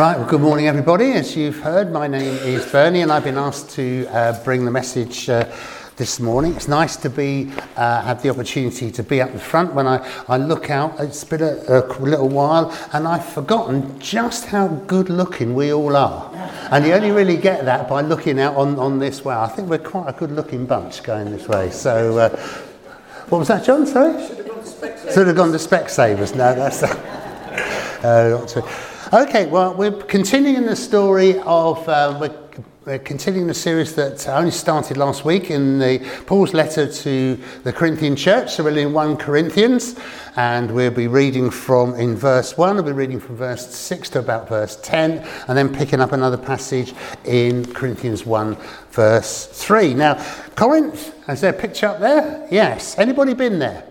Right, well, good morning, everybody. As you've heard, my name is Bernie, and I've been asked to uh, bring the message uh, this morning. It's nice to be uh, have the opportunity to be up the front. When I, I look out, it's been a, a little while, and I've forgotten just how good looking we all are. And you only really get that by looking out on, on this way. I think we're quite a good looking bunch going this way. So, uh, what was that, John? Sorry? Should have gone to Specsavers. No, that's. Uh, not to. Okay, well, we're continuing the story of, uh, we're, we're, continuing the series that only started last week in the Paul's letter to the Corinthian church. So we're in 1 Corinthians, and we'll be reading from in verse 1, we'll be reading from verse 6 to about verse 10, and then picking up another passage in Corinthians 1, verse 3. Now, Corinth, is there a picture up there? Yes. Anybody been there?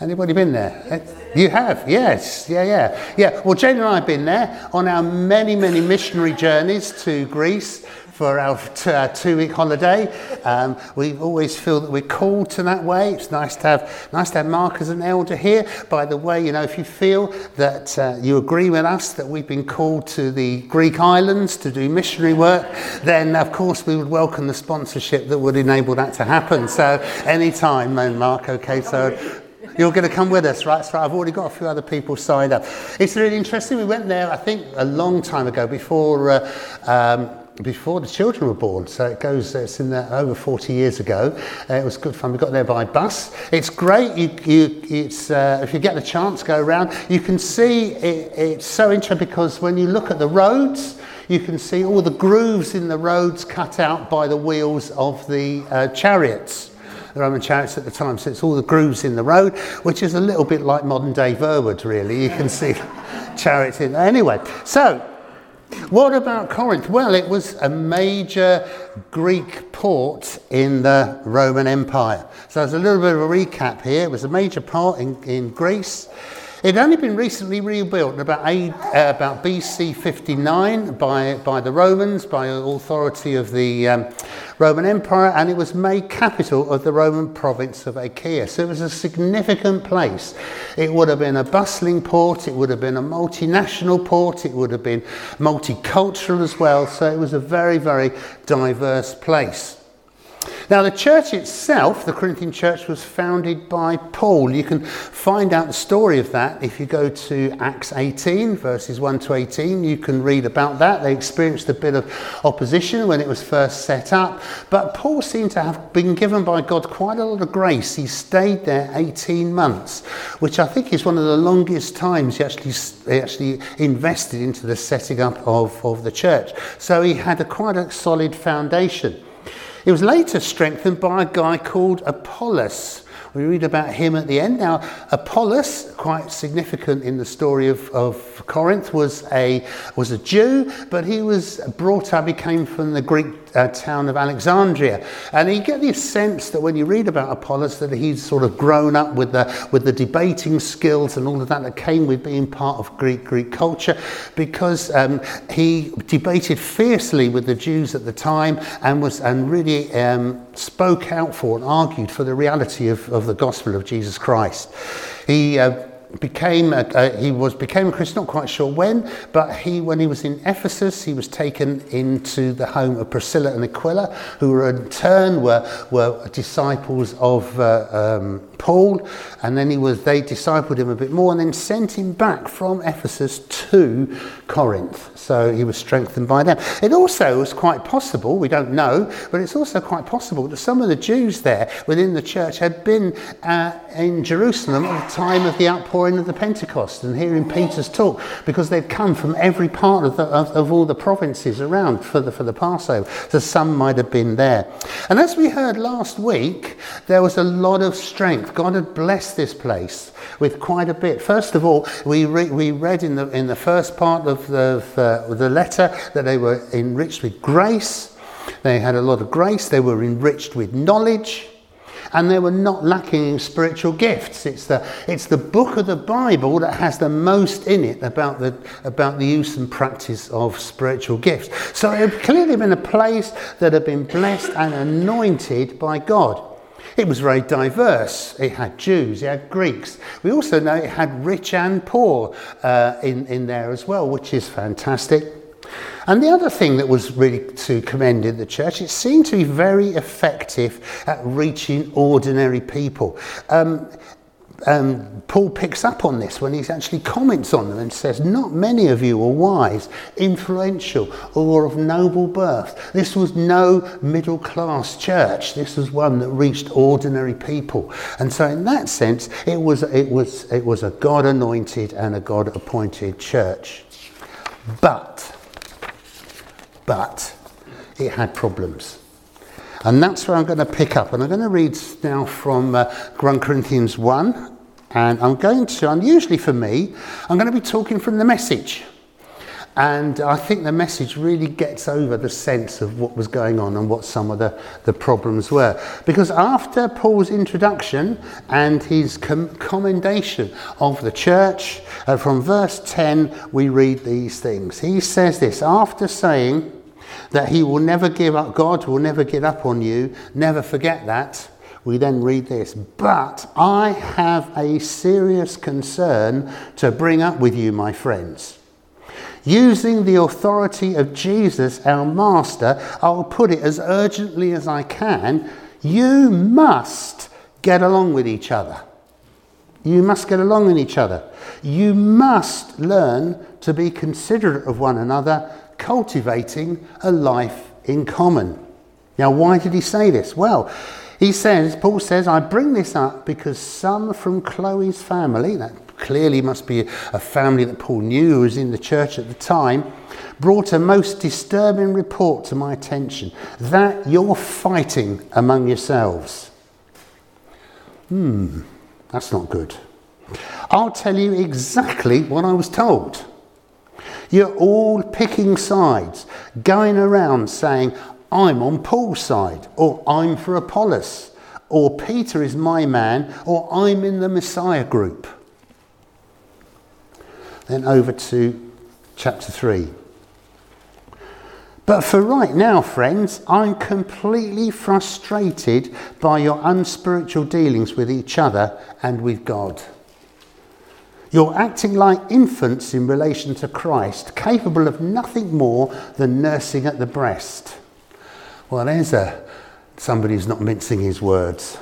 Anybody been there? You have, yes, yeah, yeah, yeah. Well, Jane and I have been there on our many, many missionary journeys to Greece for our, t- two-week holiday. Um, we always feel that we're called to that way. It's nice to have, nice to have Mark as an elder here. By the way, you know, if you feel that uh, you agree with us that we've been called to the Greek islands to do missionary work, then of course we would welcome the sponsorship that would enable that to happen. So anytime, Mark. Okay, so you're going to come with us, right? So I've already got a few other people signed up. It's really interesting. We went there, I think, a long time ago before. Uh, um, before the children were born, so it goes. It's in there over 40 years ago. Uh, it was good fun. We got there by bus. It's great. You, you, it's uh, if you get the chance, go around. You can see it, it's so interesting because when you look at the roads, you can see all the grooves in the roads cut out by the wheels of the uh, chariots the Roman chariots at the time. So it's all the grooves in the road, which is a little bit like modern day Verwood, really. You can see chariots in there. Anyway, so what about Corinth? Well, it was a major Greek port in the Roman Empire. So there's a little bit of a recap here. It was a major port in, in Greece. It had only been recently rebuilt in about, uh, about BC 59 by, by the Romans, by authority of the um, Roman Empire, and it was made capital of the Roman province of Achaia. So it was a significant place. It would have been a bustling port, it would have been a multinational port, it would have been multicultural as well. So it was a very, very diverse place. Now, the church itself, the Corinthian church, was founded by Paul. You can find out the story of that if you go to Acts 18, verses 1 to 18. You can read about that. They experienced a bit of opposition when it was first set up, but Paul seemed to have been given by God quite a lot of grace. He stayed there 18 months, which I think is one of the longest times he actually, he actually invested into the setting up of, of the church. So he had a quite a solid foundation. It was later strengthened by a guy called Apollos. We read about him at the end. Now, Apollos, quite significant in the story of, of Corinth, was a, was a Jew, but he was brought up, he came from the Greek uh, town of Alexandria. And you get this sense that when you read about Apollos, that he's sort of grown up with the, with the debating skills and all of that that came with being part of Greek, Greek culture, because um, he debated fiercely with the Jews at the time and, was, and really um, spoke out for and argued for the reality of, of the gospel of Jesus Christ. He uh, became a, uh, he was became a Christian, not quite sure when, but he when he was in Ephesus, he was taken into the home of Priscilla and Aquila, who were in turn were were disciples of uh, um, Paul, and then he was they discipled him a bit more, and then sent him back from Ephesus to Corinth. So he was strengthened by them. It also was quite possible, we don't know, but it's also quite possible that some of the Jews there within the church had been uh, in Jerusalem at the time of the outpouring of the Pentecost and hearing Peter's talk, because they'd come from every part of, the, of, of all the provinces around for the, for the Passover. So some might have been there. And as we heard last week, there was a lot of strength God had blessed this place with quite a bit. First of all, we, re- we read in the, in the first part of the, the, uh, the letter that they were enriched with grace. They had a lot of grace. They were enriched with knowledge and they were not lacking in spiritual gifts. It's the, it's the book of the Bible that has the most in it about the, about the use and practice of spiritual gifts. So it had clearly been a place that had been blessed and anointed by God. It was very diverse. It had Jews, it had Greeks. We also know it had rich and poor uh, in, in there as well, which is fantastic. And the other thing that was really to commend in the church, it seemed to be very effective at reaching ordinary people. Um, um, Paul picks up on this when he actually comments on them and says, Not many of you are wise, influential, or of noble birth. This was no middle class church. This was one that reached ordinary people. And so, in that sense, it was, it was, it was a God anointed and a God appointed church. But but it had problems. And that's where I'm going to pick up. And I'm going to read now from uh, 1 Corinthians 1. And I'm going to, unusually for me, I'm going to be talking from the message. And I think the message really gets over the sense of what was going on and what some of the, the problems were. Because after Paul's introduction and his com- commendation of the church, uh, from verse 10, we read these things. He says this after saying, that he will never give up, God will never give up on you. Never forget that. We then read this, but I have a serious concern to bring up with you, my friends. Using the authority of Jesus, our Master, I'll put it as urgently as I can. You must get along with each other. You must get along with each other. You must learn to be considerate of one another cultivating a life in common. Now, why did he say this? Well, he says, Paul says, I bring this up because some from Chloe's family, that clearly must be a family that Paul knew was in the church at the time, brought a most disturbing report to my attention that you're fighting among yourselves. Hmm, that's not good. I'll tell you exactly what I was told. You're all picking sides, going around saying, I'm on Paul's side, or I'm for Apollos, or Peter is my man, or I'm in the Messiah group. Then over to chapter 3. But for right now, friends, I'm completely frustrated by your unspiritual dealings with each other and with God. You're acting like infants in relation to Christ, capable of nothing more than nursing at the breast. Well, there's a, somebody who's not mincing his words.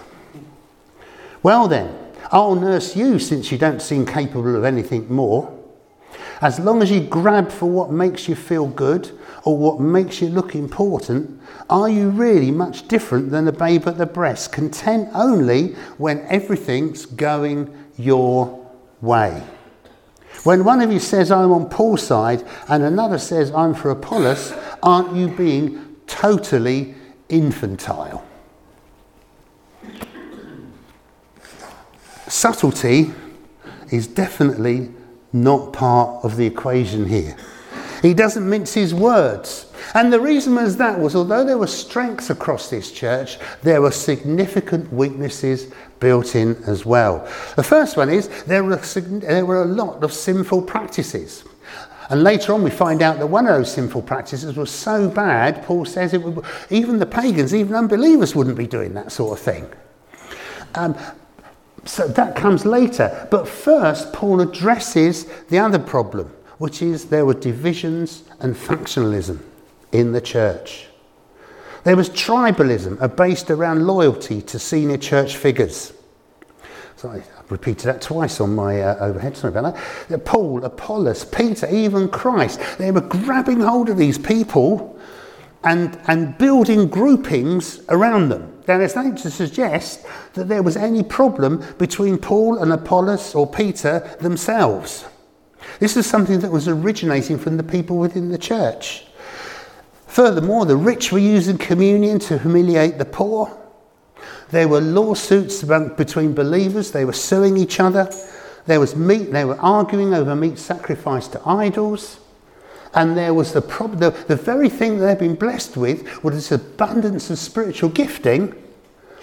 Well, then, I'll nurse you since you don't seem capable of anything more. As long as you grab for what makes you feel good or what makes you look important, are you really much different than a babe at the breast, content only when everything's going your way. When one of you says, I'm on Paul's side, and another says, I'm for Apollos, aren't you being totally infantile? Subtlety is definitely not part of the equation here. He doesn't mince his words. And the reason was that was although there were strengths across this church, there were significant weaknesses built in as well. The first one is there were, there were a lot of sinful practices. And later on, we find out that one of those sinful practices was so bad, Paul says it would, even the pagans, even unbelievers wouldn't be doing that sort of thing. Um, so that comes later. But first, Paul addresses the other problem, which is there were divisions and factionalism in the church. There was tribalism uh, based around loyalty to senior church figures. So I've repeated that twice on my uh, overhead. Sorry about that. Paul, Apollos, Peter, even Christ, they were grabbing hold of these people and, and building groupings around them. Now, there's nothing to suggest that there was any problem between Paul and Apollos or Peter themselves. This is something that was originating from the people within the church. Furthermore, the rich were using communion to humiliate the poor. There were lawsuits between believers, they were suing each other. There was meat, they were arguing over meat sacrificed to idols. And there was the problem, the, the very thing that they'd been blessed with was this abundance of spiritual gifting.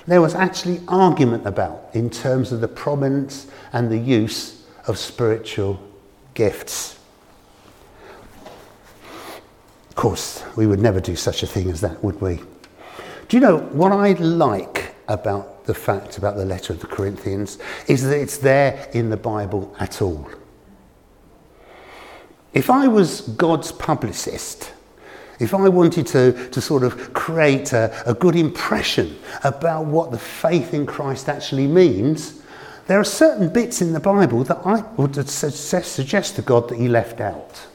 There was actually argument about in terms of the prominence and the use of spiritual gifts. Of course, we would never do such a thing as that, would we? Do you know what I like about the fact about the letter of the Corinthians is that it's there in the Bible at all. If I was God's publicist, if I wanted to, to sort of create a, a good impression about what the faith in Christ actually means, there are certain bits in the Bible that I would suggest to God that He left out.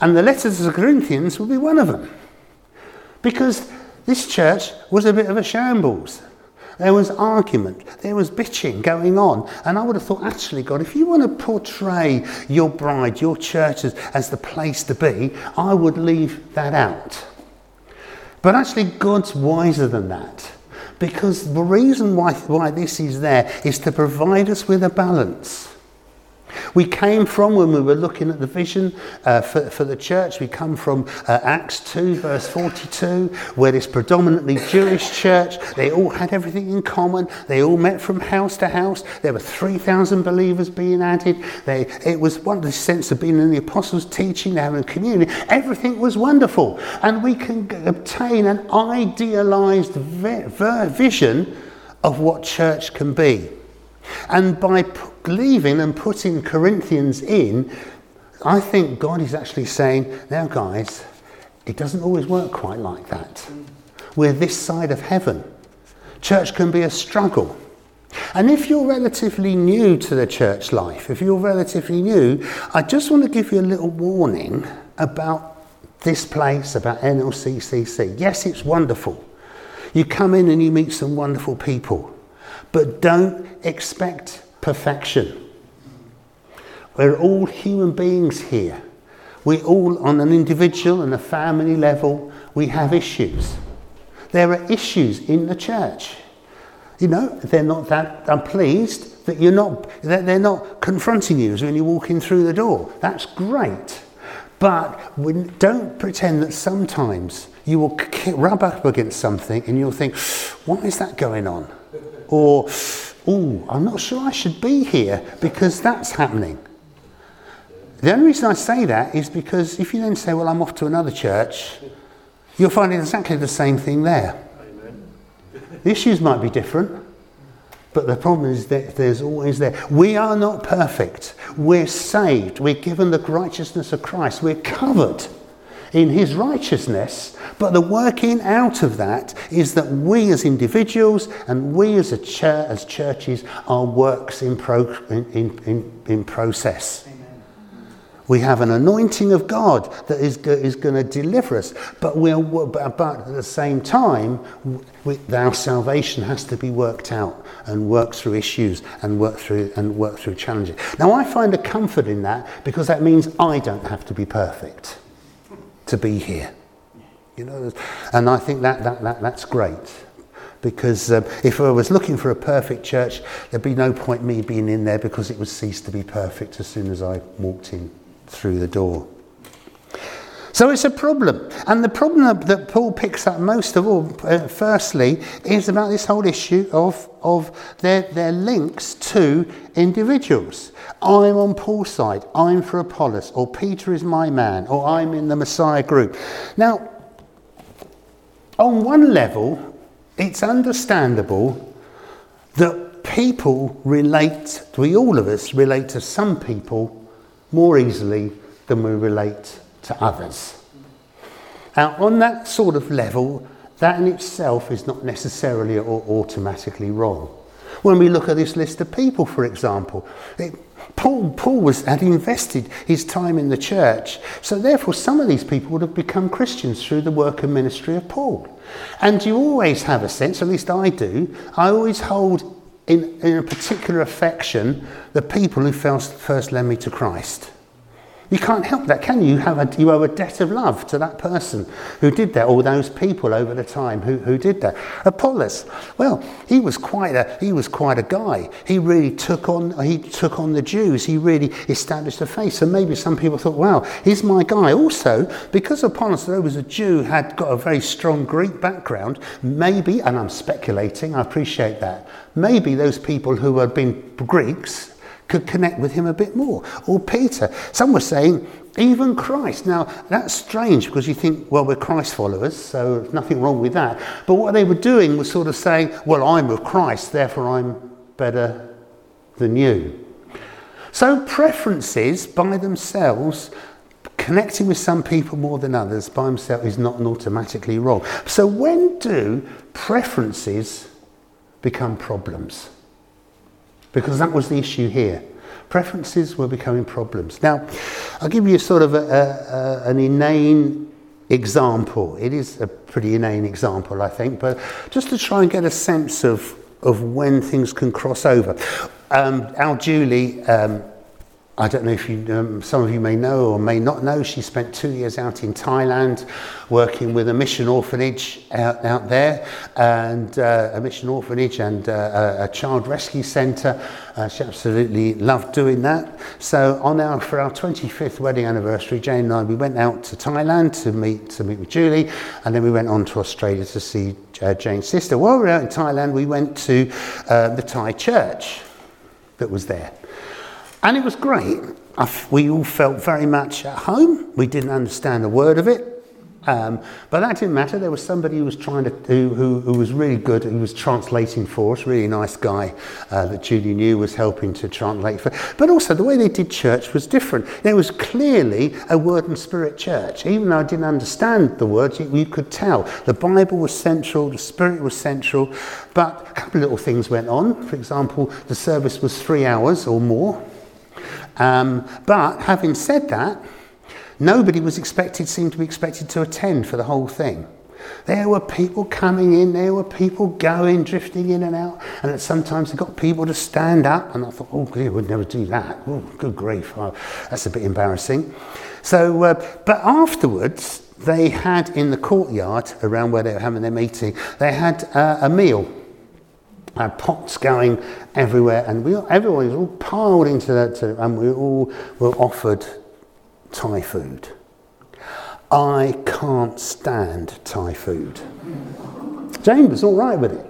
And the letter to the Corinthians would be one of them. Because this church was a bit of a shambles. There was argument, there was bitching going on. And I would have thought, actually, God, if you want to portray your bride, your church as, as the place to be, I would leave that out. But actually, God's wiser than that. Because the reason why, why this is there is to provide us with a balance. We came from, when we were looking at the vision uh, for, for the church, we come from uh, Acts 2, verse 42, where this predominantly Jewish church, they all had everything in common. They all met from house to house. There were 3,000 believers being added. They, it was one of the sense of being in the apostles' teaching, having community. Everything was wonderful. And we can obtain an idealized vision of what church can be. And by leaving and putting Corinthians in, I think God is actually saying, now, guys, it doesn't always work quite like that. We're this side of heaven. Church can be a struggle. And if you're relatively new to the church life, if you're relatively new, I just want to give you a little warning about this place, about NLCCC. Yes, it's wonderful. You come in and you meet some wonderful people, but don't expect perfection. We're all human beings here. We all, on an individual and a family level, we have issues. There are issues in the church. You know, they're not that I'm pleased that you're not, that they're not confronting you as when you're walking through the door. That's great. But don't pretend that sometimes you will rub up against something and you'll think, why is that going on? Or, oh, I'm not sure I should be here because that's happening. The only reason I say that is because if you then say, well, I'm off to another church, you'll find exactly the same thing there. The issues might be different, but the problem is that there's always there. We are not perfect. We're saved. We're given the righteousness of Christ. We're covered in his righteousness. But the working out of that is that we as individuals and we as, a church, as churches are works in, pro, in, in, in process. We have an anointing of God that is, is going to deliver us. But, we're, but at the same time, we, our salvation has to be worked out and work through issues and work through, and work through challenges. Now, I find a comfort in that because that means I don't have to be perfect to be here. You know, and I think that, that, that that's great. Because um, if I was looking for a perfect church, there'd be no point me being in there because it would cease to be perfect as soon as I walked in through the door. So it's a problem. And the problem that Paul picks up most of all, uh, firstly, is about this whole issue of, of their, their links to individuals. I'm on Paul's side, I'm for Apollos, or Peter is my man, or I'm in the Messiah group. Now, on one level, it's understandable that people relate, we all of us relate to some people more easily than we relate to others. Now, on that sort of level, that in itself is not necessarily or automatically wrong. When we look at this list of people, for example, it, Paul, Paul was, had invested his time in the church, so therefore some of these people would have become Christians through the work and ministry of Paul. And you always have a sense, at least I do, I always hold in, in a particular affection the people who first, first led me to Christ. You can't help that, can you? You, have a, you owe a debt of love to that person who did that, or those people over the time who, who did that. Apollos, well, he was quite a he was quite a guy. He really took on he took on the Jews. He really established a faith. So maybe some people thought, wow, he's my guy. Also, because Apollos, though was a Jew, had got a very strong Greek background. Maybe, and I'm speculating, I appreciate that. Maybe those people who had been Greeks could connect with him a bit more. Or Peter. Some were saying Even Christ. Now, that's strange because you think, well, we're Christ followers, so nothing wrong with that. But what they were doing was sort of saying, well, I'm of Christ, therefore I'm better than you. So, preferences by themselves, connecting with some people more than others by themselves is not automatically wrong. So, when do preferences become problems? Because that was the issue here. Preferences were becoming problems. Now, I'll give you sort of a, a, an inane example. It is a pretty inane example, I think, but just to try and get a sense of, of when things can cross over. Um, Al Julie um, I don't know if you, um, some of you may know or may not know, she spent two years out in Thailand working with a mission orphanage out, out there, and uh, a mission orphanage and uh, a, child rescue centre. Uh, she absolutely loved doing that. So on our, for our 25th wedding anniversary, Jane and I, we went out to Thailand to meet, to meet with Julie, and then we went on to Australia to see uh, Jane's sister. While we were out in Thailand, we went to uh, the Thai church that was there. And it was great. we all felt very much at home. We didn't understand a word of it. Um, but that didn't matter. There was somebody who was trying to, who, who, who was really good, who was translating for us, really nice guy uh, that Judy knew was helping to translate for. But also the way they did church was different. It was clearly a word and spirit church. Even though I didn't understand the words, you, you could tell. The Bible was central, the spirit was central, but a couple of little things went on. For example, the service was three hours or more. Um, but having said that, nobody was expected, seemed to be expected to attend for the whole thing. There were people coming in, there were people going, drifting in and out, and sometimes they got people to stand up, and I thought, oh, we would never do that. Oh, good grief, oh, that's a bit embarrassing. So, uh, but afterwards, they had in the courtyard around where they were having their meeting, they had uh, a meal uh, pots going everywhere, and we everyone was all piled into that, too, and we all were offered Thai food. I can't stand Thai food. Jane was all right with it.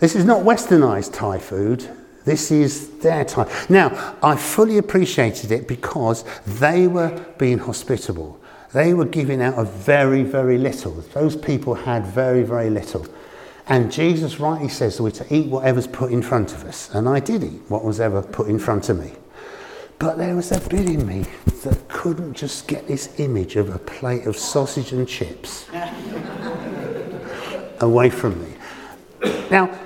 This is not westernized Thai food. This is their Thai. Now, I fully appreciated it because they were being hospitable. They were giving out of very, very little. Those people had very, very little. And Jesus rightly says that we're to eat whatever's put in front of us. And I did eat what was ever put in front of me. But there was a bit in me that couldn't just get this image of a plate of sausage and chips away from me. Now,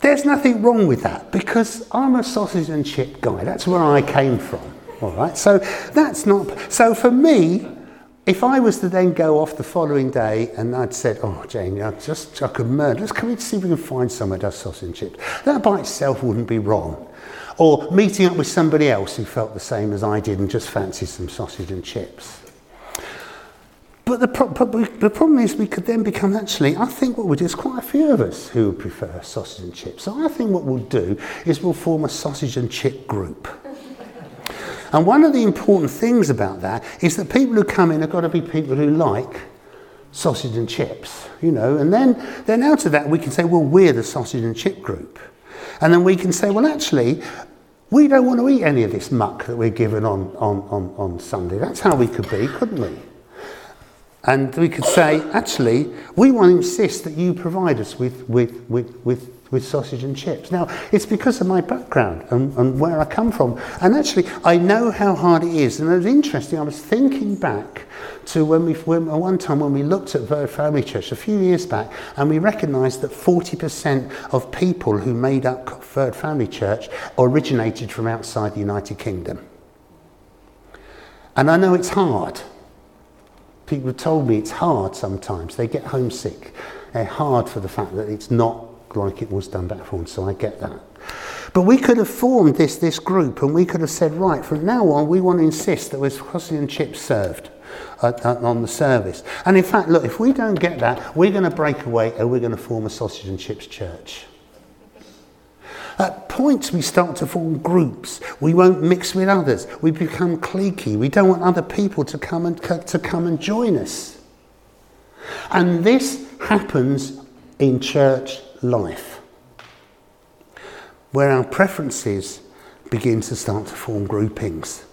there's nothing wrong with that because I'm a sausage and chip guy. That's where I came from. All right. So that's not. So for me, if I was to then go off the following day and I'd said, oh, Jane, I just, I could murder, let's come in to see if we can find somewhere that does sausage and chips. That by itself wouldn't be wrong. Or meeting up with somebody else who felt the same as I did and just fancied some sausage and chips. But the, pro- the problem is we could then become actually, I think what we'll do is quite a few of us who would prefer sausage and chips. So I think what we'll do is we'll form a sausage and chip group. And one of the important things about that is that people who come in have got to be people who like sausage and chips, you know, and then, then out of that we can say, well, we're the sausage and chip group. And then we can say, well, actually, we don't want to eat any of this muck that we're given on, on, on, on Sunday. That's how we could be, couldn't we? And we could say, actually, we want to insist that you provide us with, with, with, with with sausage and chips. Now, it's because of my background and, and where I come from. And actually, I know how hard it is. And it was interesting, I was thinking back to when we, when, uh, one time when we looked at Verd Family Church a few years back, and we recognised that 40% of people who made up Verd Family Church originated from outside the United Kingdom. And I know it's hard. People told me it's hard sometimes. They get homesick. They're hard for the fact that it's not like it was done back before, so I get that. But we could have formed this, this group and we could have said, right, from now on, we want to insist that there's sausage and chips served on the service. And in fact, look, if we don't get that, we're going to break away and we're going to form a sausage and chips church. At points, we start to form groups. We won't mix with others. We become cliquey. We don't want other people to come and, uh, to come and join us. And this happens in church life, where our preferences begin to start to form groupings.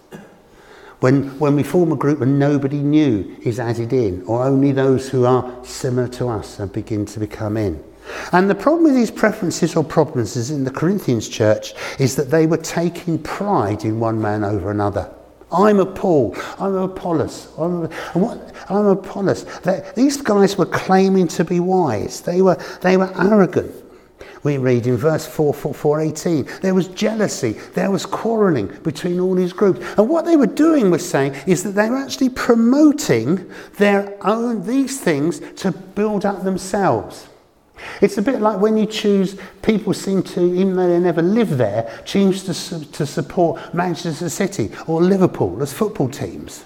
When, when we form a group and nobody new is added in, or only those who are similar to us and begin to become in. And the problem with these preferences or problems in the Corinthians church is that they were taking pride in one man over another. I'm a Paul, I'm a Apollos, I'm a, what, I'm Apollos. They, these guys were claiming to be wise. They were, they were arrogant. We read in verse 4, 4, 418, there was jealousy, there was quarreling between all these groups. And what they were doing was saying is that they were actually promoting their own, these things to build up themselves. It's a bit like when you choose, people seem to, even though they never live there, choose to, to support Manchester City or Liverpool as football teams.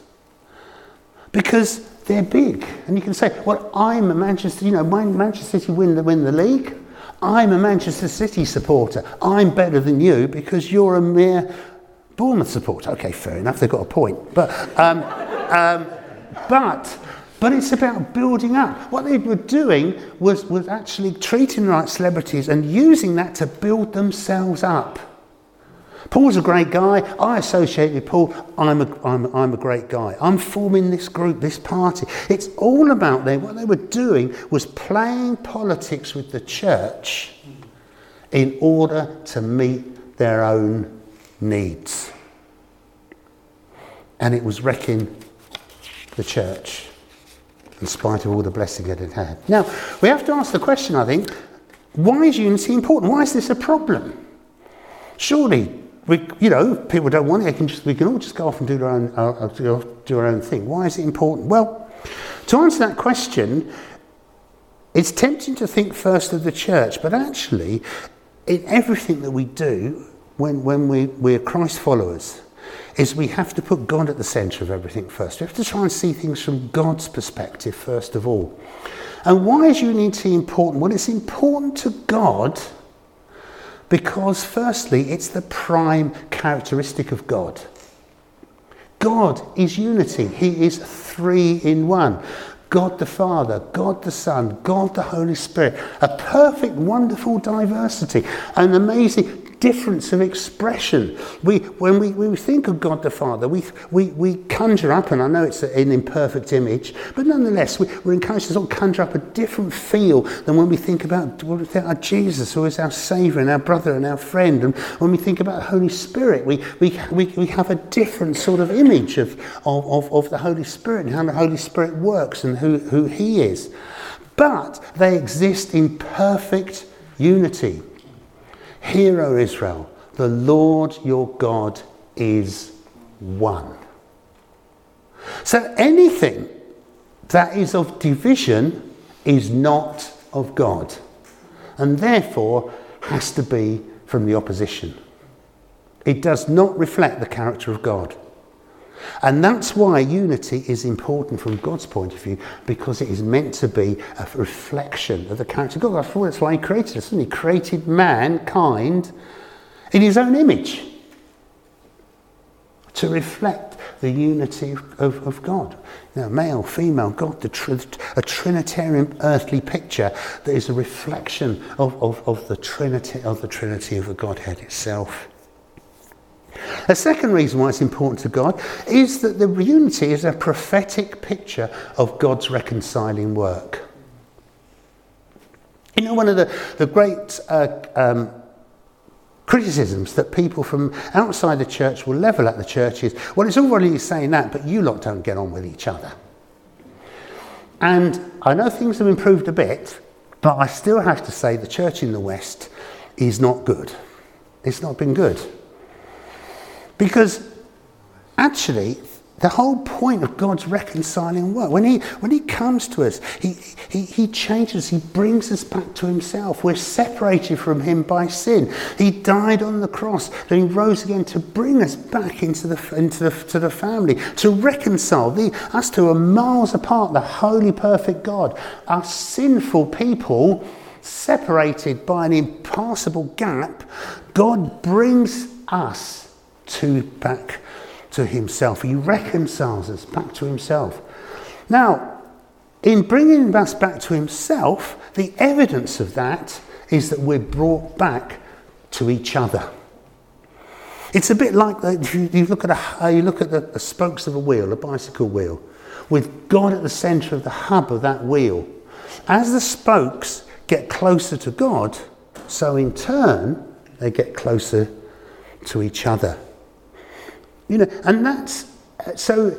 Because they're big. And you can say, well, I'm a Manchester, you know, Manchester City win the, win the league. I'm a Manchester City supporter. I'm better than you because you're a mere Bournemouth supporter. Okay, fair enough, they've got a point. But, um, um, but but it's about building up. What they were doing was, was actually treating right celebrities and using that to build themselves up. Paul's a great guy. I associate with Paul. I'm a, I'm, I'm a great guy. I'm forming this group, this party. It's all about them. What they were doing was playing politics with the church in order to meet their own needs. And it was wrecking the church in spite of all the blessing that it had. Now, we have to ask the question, I think, why is unity important? Why is this a problem? Surely, we, you know, people don't want it. Can just, we can all just go off and do our, own, uh, do our own thing. Why is it important? Well, to answer that question, it's tempting to think first of the church, but actually, in everything that we do, when, when we, we're Christ followers, is we have to put God at the centre of everything first. We have to try and see things from God's perspective first of all. And why is unity important? Well, it's important to God because, firstly, it's the prime characteristic of God. God is unity, He is three in one. God the Father, God the Son, God the Holy Spirit. A perfect, wonderful diversity. An amazing, difference of expression. We, when, we, we think of God the Father, we, we, we conjure up, and I know it's an imperfect image, but nonetheless, we, we're encouraged to sort of conjure up a different feel than when we think about, we Jesus, who is our Saviour and our brother and our friend. And when we think about the Holy Spirit, we, we, we, we have a different sort of image of, of, of, of the Holy Spirit and how the Holy Spirit works and who, who He is. But they exist in perfect unity. Hear, O Israel, the Lord your God is one. So anything that is of division is not of God, and therefore has to be from the opposition. It does not reflect the character of God. And that's why unity is important from God's point of view, because it is meant to be a reflection of the character of God. That's why He created us, He created mankind in His own image to reflect the unity of, of God. You know, male, female, God, tr- a Trinitarian earthly picture that is a reflection of, of, of, the Trinity of the Trinity of the Godhead itself. A second reason why it's important to God is that the unity is a prophetic picture of God's reconciling work. You know, one of the, the great uh, um, criticisms that people from outside the church will level at the church is well, it's all saying that, but you lot don't get on with each other. And I know things have improved a bit, but I still have to say the church in the West is not good. It's not been good. Because actually, the whole point of God's reconciling work, when He, when he comes to us, he, he, he changes, He brings us back to Himself. We're separated from Him by sin. He died on the cross, then He rose again to bring us back into the, into the, to the family, to reconcile the, us to a miles apart, the holy, perfect God. our sinful people, separated by an impassable gap, God brings us to back to himself. He reconciles us back to himself. Now, in bringing us back to himself, the evidence of that is that we're brought back to each other. It's a bit like the, you, look at, a, you look at the, the spokes of a wheel, a bicycle wheel, with God at the centre of the hub of that wheel. As the spokes get closer to God, so in turn they get closer to each other. You know, and that's so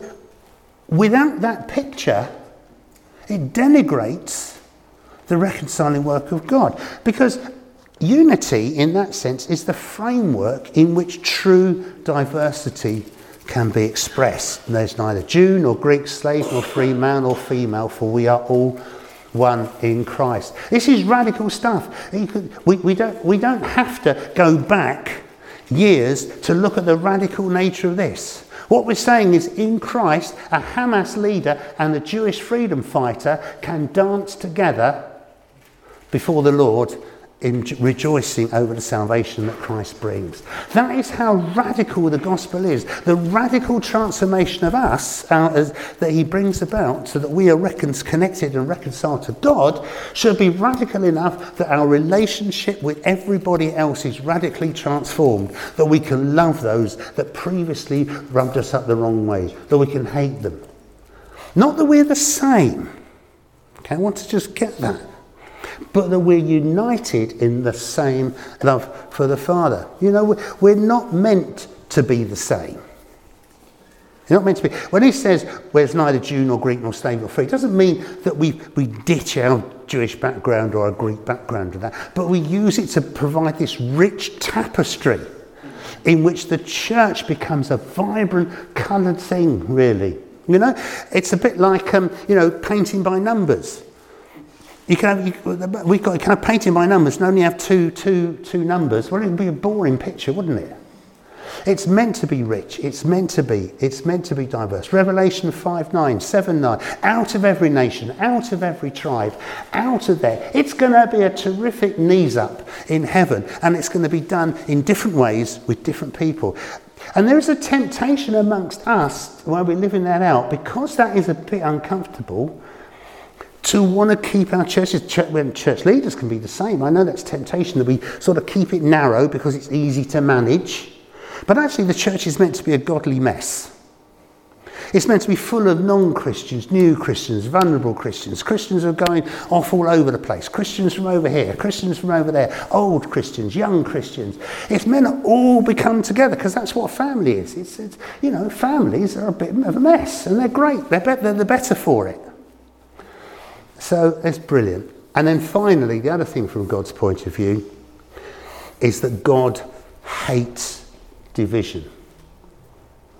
without that picture, it denigrates the reconciling work of God. Because unity, in that sense, is the framework in which true diversity can be expressed. And there's neither Jew nor Greek, slave nor free, man or female, for we are all one in Christ. This is radical stuff. We, we, don't, we don't have to go back years to look at the radical nature of this. What we're saying is in Christ, a Hamas leader and a Jewish freedom fighter can dance together before the Lord in rejoicing over the salvation that Christ brings. That is how radical the gospel is. The radical transformation of us uh, as, that he brings about so that we are recon- connected and reconciled to God should be radical enough that our relationship with everybody else is radically transformed, that we can love those that previously rubbed us up the wrong way, that we can hate them. Not that we're the same. Okay, I want to just get that but that we're united in the same love for the Father. You know, we're not meant to be the same. You're not meant to be. When he says there's neither Jew nor Greek nor slave nor free, it doesn't mean that we, we ditch our Jewish background or our Greek background to that, but we use it to provide this rich tapestry in which the church becomes a vibrant, coloured thing, really. You know, it's a bit like, um, you know, painting by numbers. You can have, we've got kind of painting by numbers and only have two, two, two numbers. Well, it would be a boring picture, wouldn't it? It's meant to be rich. It's meant to be. It's meant to be diverse. Revelation 5 9, 7 9. Out of every nation, out of every tribe, out of there. It's going to be a terrific knees up in heaven. And it's going to be done in different ways with different people. And there is a temptation amongst us while we're living that out, because that is a bit uncomfortable to want to keep our churches, church, when church leaders can be the same. I know that's temptation that we sort of keep it narrow because it's easy to manage. But actually, the church is meant to be a godly mess. It's meant to be full of non Christians, new Christians, vulnerable Christians, Christians are going off all over the place, Christians from over here, Christians from over there, old Christians, young Christians. It's meant to all become together because that's what family is. It's, it's, you know, families are a bit of a mess and they're great, they're, be- they're the better for it. So it's brilliant. And then finally, the other thing from God's point of view is that God hates division.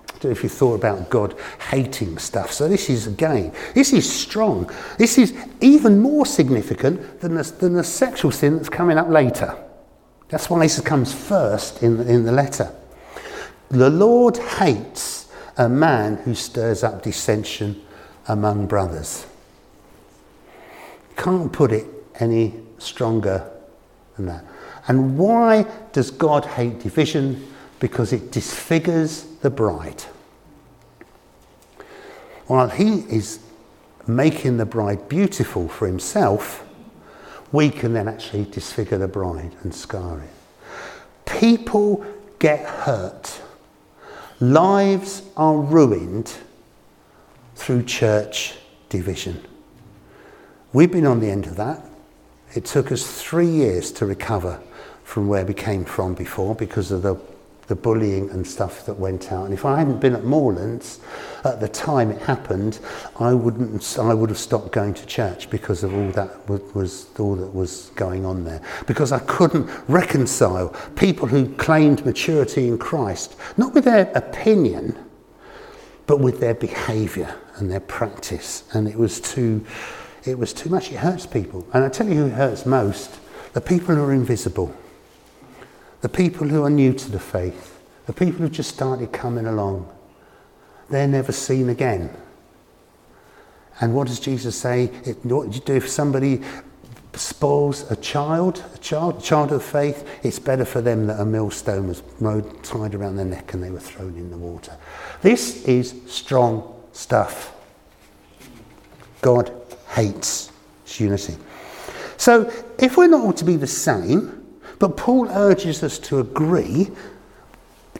Don't know if you thought about God hating stuff. So this is again, this is strong. This is even more significant than the, than the sexual sin that's coming up later. That's why this comes first in the, in the letter. The Lord hates a man who stirs up dissension among brothers. Can't put it any stronger than that. And why does God hate division? Because it disfigures the bride. While he is making the bride beautiful for himself, we can then actually disfigure the bride and scar it. People get hurt. Lives are ruined through church division. We've been on the end of that. It took us three years to recover from where we came from before because of the, the bullying and stuff that went out. And if I hadn't been at Moorlands at the time it happened, I wouldn't. I would have stopped going to church because of all that was all that was going on there. Because I couldn't reconcile people who claimed maturity in Christ, not with their opinion, but with their behaviour and their practice. And it was too it was too much. It hurts people. And I tell you who hurts most the people who are invisible, the people who are new to the faith, the people who've just started coming along. They're never seen again. And what does Jesus say? It, what do you do if somebody spoils a child, a child, a child of faith? It's better for them that a millstone was tied around their neck and they were thrown in the water. This is strong stuff. God hates unity. So, if we're not all to be the same, but Paul urges us to agree,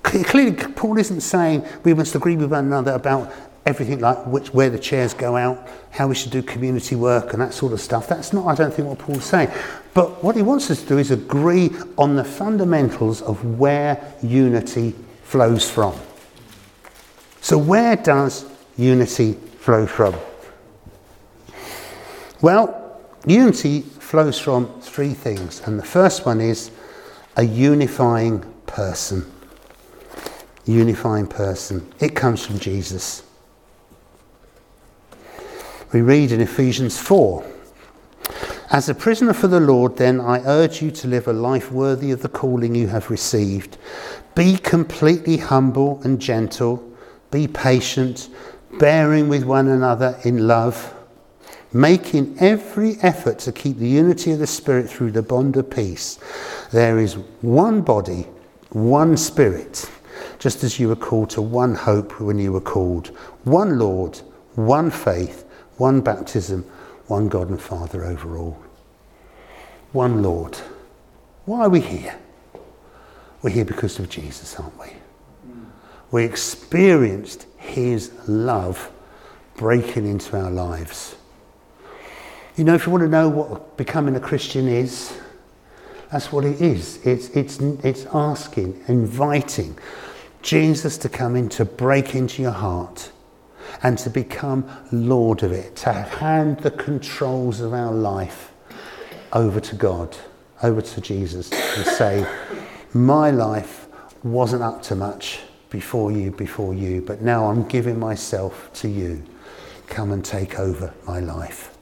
clearly, Paul isn't saying we must agree with one another about everything like which where the chairs go out, how we should do community work and that sort of stuff. That's not, I don't think, what Paul's saying. But what he wants us to do is agree on the fundamentals of where unity flows from. So where does unity flow from? Well, unity flows from three things, and the first one is a unifying person. Unifying person. It comes from Jesus. We read in Ephesians 4 As a prisoner for the Lord, then, I urge you to live a life worthy of the calling you have received. Be completely humble and gentle, be patient, bearing with one another in love, making every effort to keep the unity of the Spirit through the bond of peace. There is one body, one Spirit, just as you were called to one hope when you were called, one Lord, one faith one baptism, one God and Father over all. One Lord. Why are we here? We're here because of Jesus, aren't we? We experienced his love breaking into our lives. You know, if you want to know what becoming a Christian is, that's what it is. It's, it's, it's asking, inviting Jesus to come in to break into your heart and to become Lord of it, to hand the controls of our life over to God, over to Jesus, and say, My life wasn't up to much before you, before you, but now I'm giving myself to you. Come and take over my life.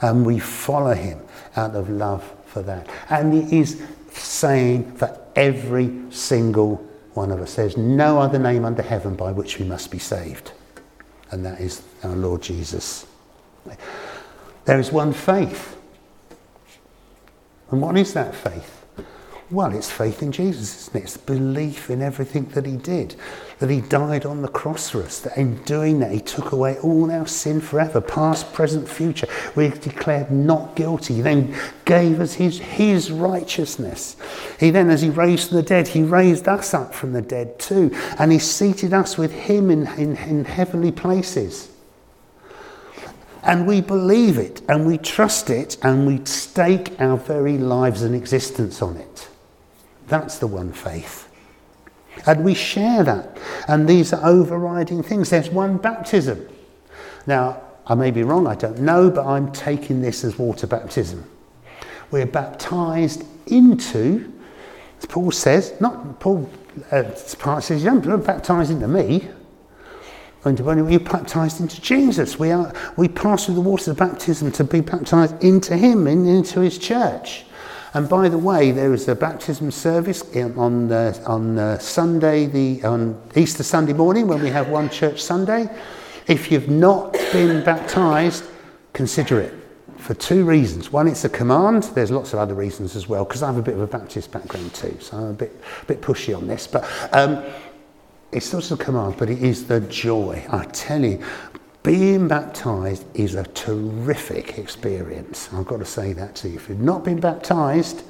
And we follow him out of love for that. And he is saying for every single one of us, there's no other name under heaven by which we must be saved and that is our Lord Jesus. There is one faith. And what is that faith? Well, it's faith in Jesus, isn't it? It's belief in everything that he did, that he died on the cross for us, that in doing that he took away all our sin forever, past, present, future. We declared not guilty. He then gave us his, his righteousness. He then, as he raised from the dead, he raised us up from the dead too, and he seated us with him in, in, in heavenly places. And we believe it, and we trust it, and we stake our very lives and existence on it. That's the one faith. And we share that. And these are overriding things. There's one baptism. Now, I may be wrong, I don't know, but I'm taking this as water baptism. We're baptized into, as Paul says, not Paul uh, part says, you don't baptize into me. When we're baptized into Jesus, we, are, we pass through the waters of baptism to be baptized into him, and into his church. And by the way, there is a baptism service on, uh, on uh, Sunday, the, on Easter Sunday morning when we have one church Sunday. If you've not been baptized, consider it for two reasons. One, it's a command. There's lots of other reasons as well, because I have a bit of a Baptist background too, so I'm a bit, a bit pushy on this. But um, it's not a command, but it is the joy. I tell you, being baptized is a terrific experience. I've got to say that to you. If you've not been baptized,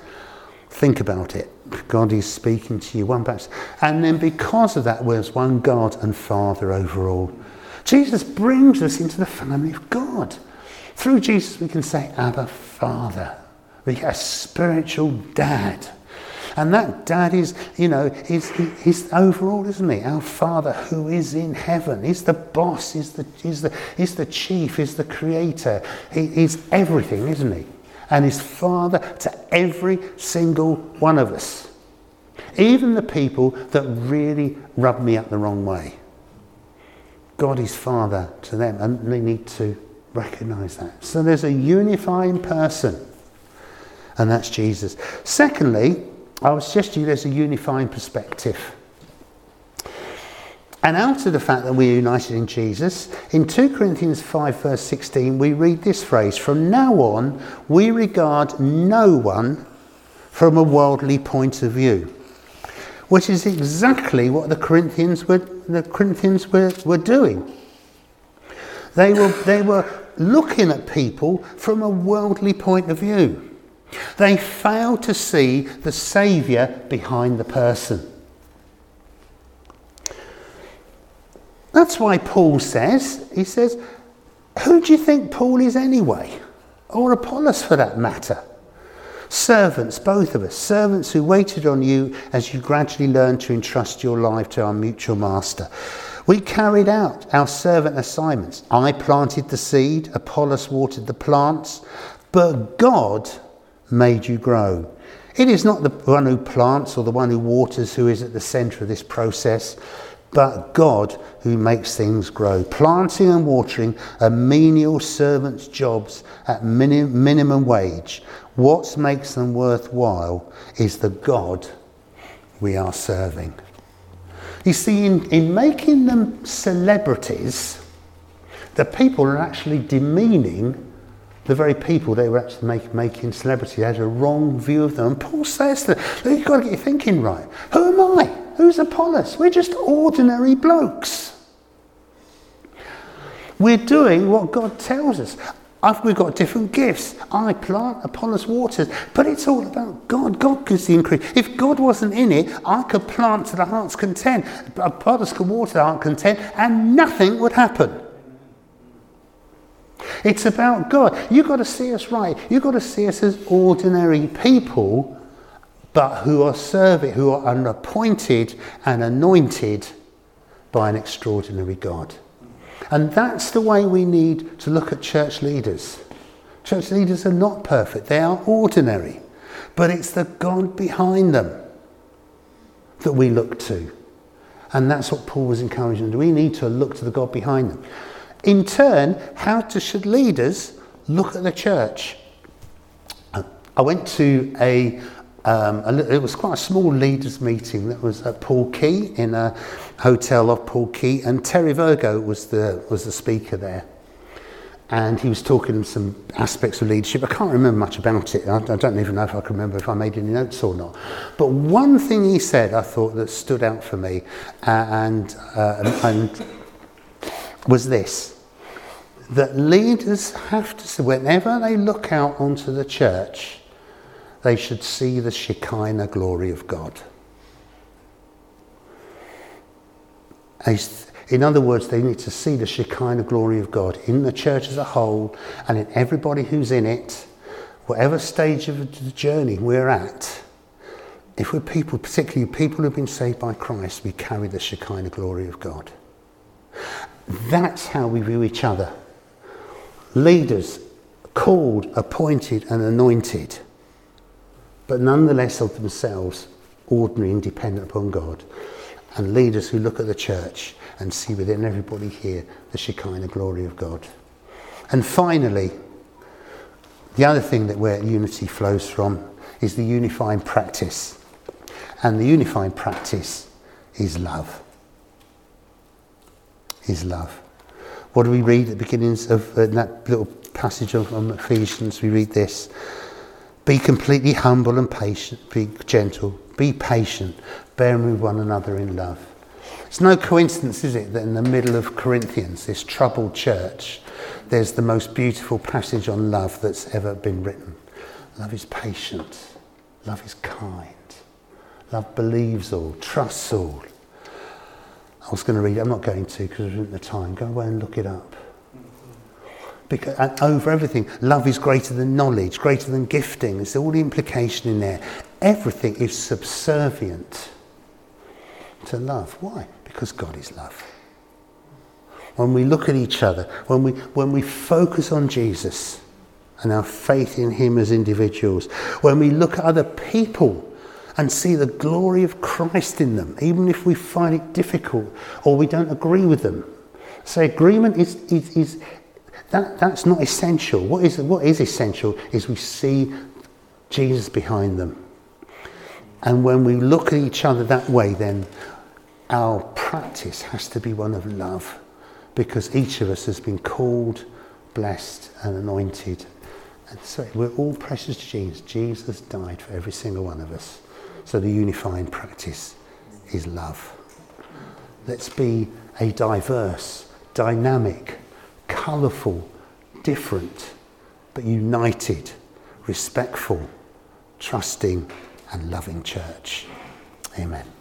think about it. God is speaking to you, one baptism. And then because of that, there's one God and Father over all. Jesus brings us into the family of God. Through Jesus, we can say, Abba, Father. We get a spiritual dad. And that dad is, you know, is, is overall, isn't he? Our Father who is in heaven. He's the boss, he's the, he's the, he's the chief, he's the creator. He, he's everything, isn't he? And he's Father to every single one of us. Even the people that really rub me up the wrong way. God is Father to them, and they need to recognize that. So there's a unifying person, and that's Jesus. Secondly, I would suggest to you there's a unifying perspective. And out of the fact that we're united in Jesus, in 2 Corinthians 5, verse 16, we read this phrase From now on, we regard no one from a worldly point of view. Which is exactly what the Corinthians were, the Corinthians were, were doing. They were, they were looking at people from a worldly point of view. They fail to see the Saviour behind the person. That's why Paul says, he says, who do you think Paul is anyway? Or Apollos for that matter? Servants, both of us, servants who waited on you as you gradually learned to entrust your life to our mutual master. We carried out our servant assignments. I planted the seed, Apollos watered the plants, but God made you grow. It is not the one who plants or the one who waters who is at the centre of this process, but God who makes things grow. Planting and watering are menial servants' jobs at minim- minimum wage. What makes them worthwhile is the God we are serving. You see, in, in making them celebrities, the people are actually demeaning the very people they were actually make, making celebrity had a wrong view of them. And Paul says that you've got to get your thinking right. Who am I? Who's Apollos? We're just ordinary blokes. We're doing what God tells us. I've, we've got different gifts. I plant, Apollos waters, but it's all about God. God gives the increase. If God wasn't in it, I could plant to the heart's content. Apollos could water the heart's content, and nothing would happen. It's about God. You've got to see us right. You've got to see us as ordinary people but who are serving, who are appointed and anointed by an extraordinary God. And that's the way we need to look at church leaders. Church leaders are not perfect, they are ordinary. But it's the God behind them that we look to. And that's what Paul was encouraging. We need to look to the God behind them. In turn, how to, should leaders look at the church? I went to a um, it was quite a small leaders meeting that was at Poole Quay in a hotel off Poole Quay, and Terry Virgo was the was the speaker there, and he was talking some aspects of leadership. I can't remember much about it. I, I don't even know if I can remember if I made any notes or not. But one thing he said, I thought that stood out for me, uh, and uh, and was this. That leaders have to, say whenever they look out onto the church, they should see the Shekinah glory of God. In other words, they need to see the Shekinah glory of God in the church as a whole and in everybody who's in it, whatever stage of the journey we're at. If we're people, particularly people who've been saved by Christ, we carry the Shekinah glory of God. That's how we view each other. Leaders, called, appointed, and anointed but nonetheless of themselves ordinary and dependent upon God. And leaders who look at the church and see within everybody here the Shekinah glory of God. And finally, the other thing that where unity flows from is the unifying practice. And the unifying practice is love. Is love. What do we read at the beginnings of uh, that little passage of um, Ephesians? We read this. Be completely humble and patient, be gentle, be patient, bearing with one another in love. It's no coincidence, is it, that in the middle of Corinthians, this troubled church, there's the most beautiful passage on love that's ever been written. Love is patient, love is kind, love believes all, trusts all. I was going to read it, I'm not going to because I didn't have the time. Go away and look it up. Because, over everything, love is greater than knowledge, greater than gifting. There's all the implication in there. Everything is subservient to love. Why? Because God is love. When we look at each other, when we, when we focus on Jesus and our faith in Him as individuals, when we look at other people and see the glory of Christ in them, even if we find it difficult or we don't agree with them. So agreement is, is, is, that, that's not essential. What is, what is essential is we see Jesus behind them. And when we look at each other that way, then our practice has to be one of love because each of us has been called, blessed, and anointed. And so we're all precious to Jesus. Jesus died for every single one of us. So the unifying practice is love. Let's be a diverse, dynamic, colourful, different, but united, respectful, trusting, and loving church. Amen.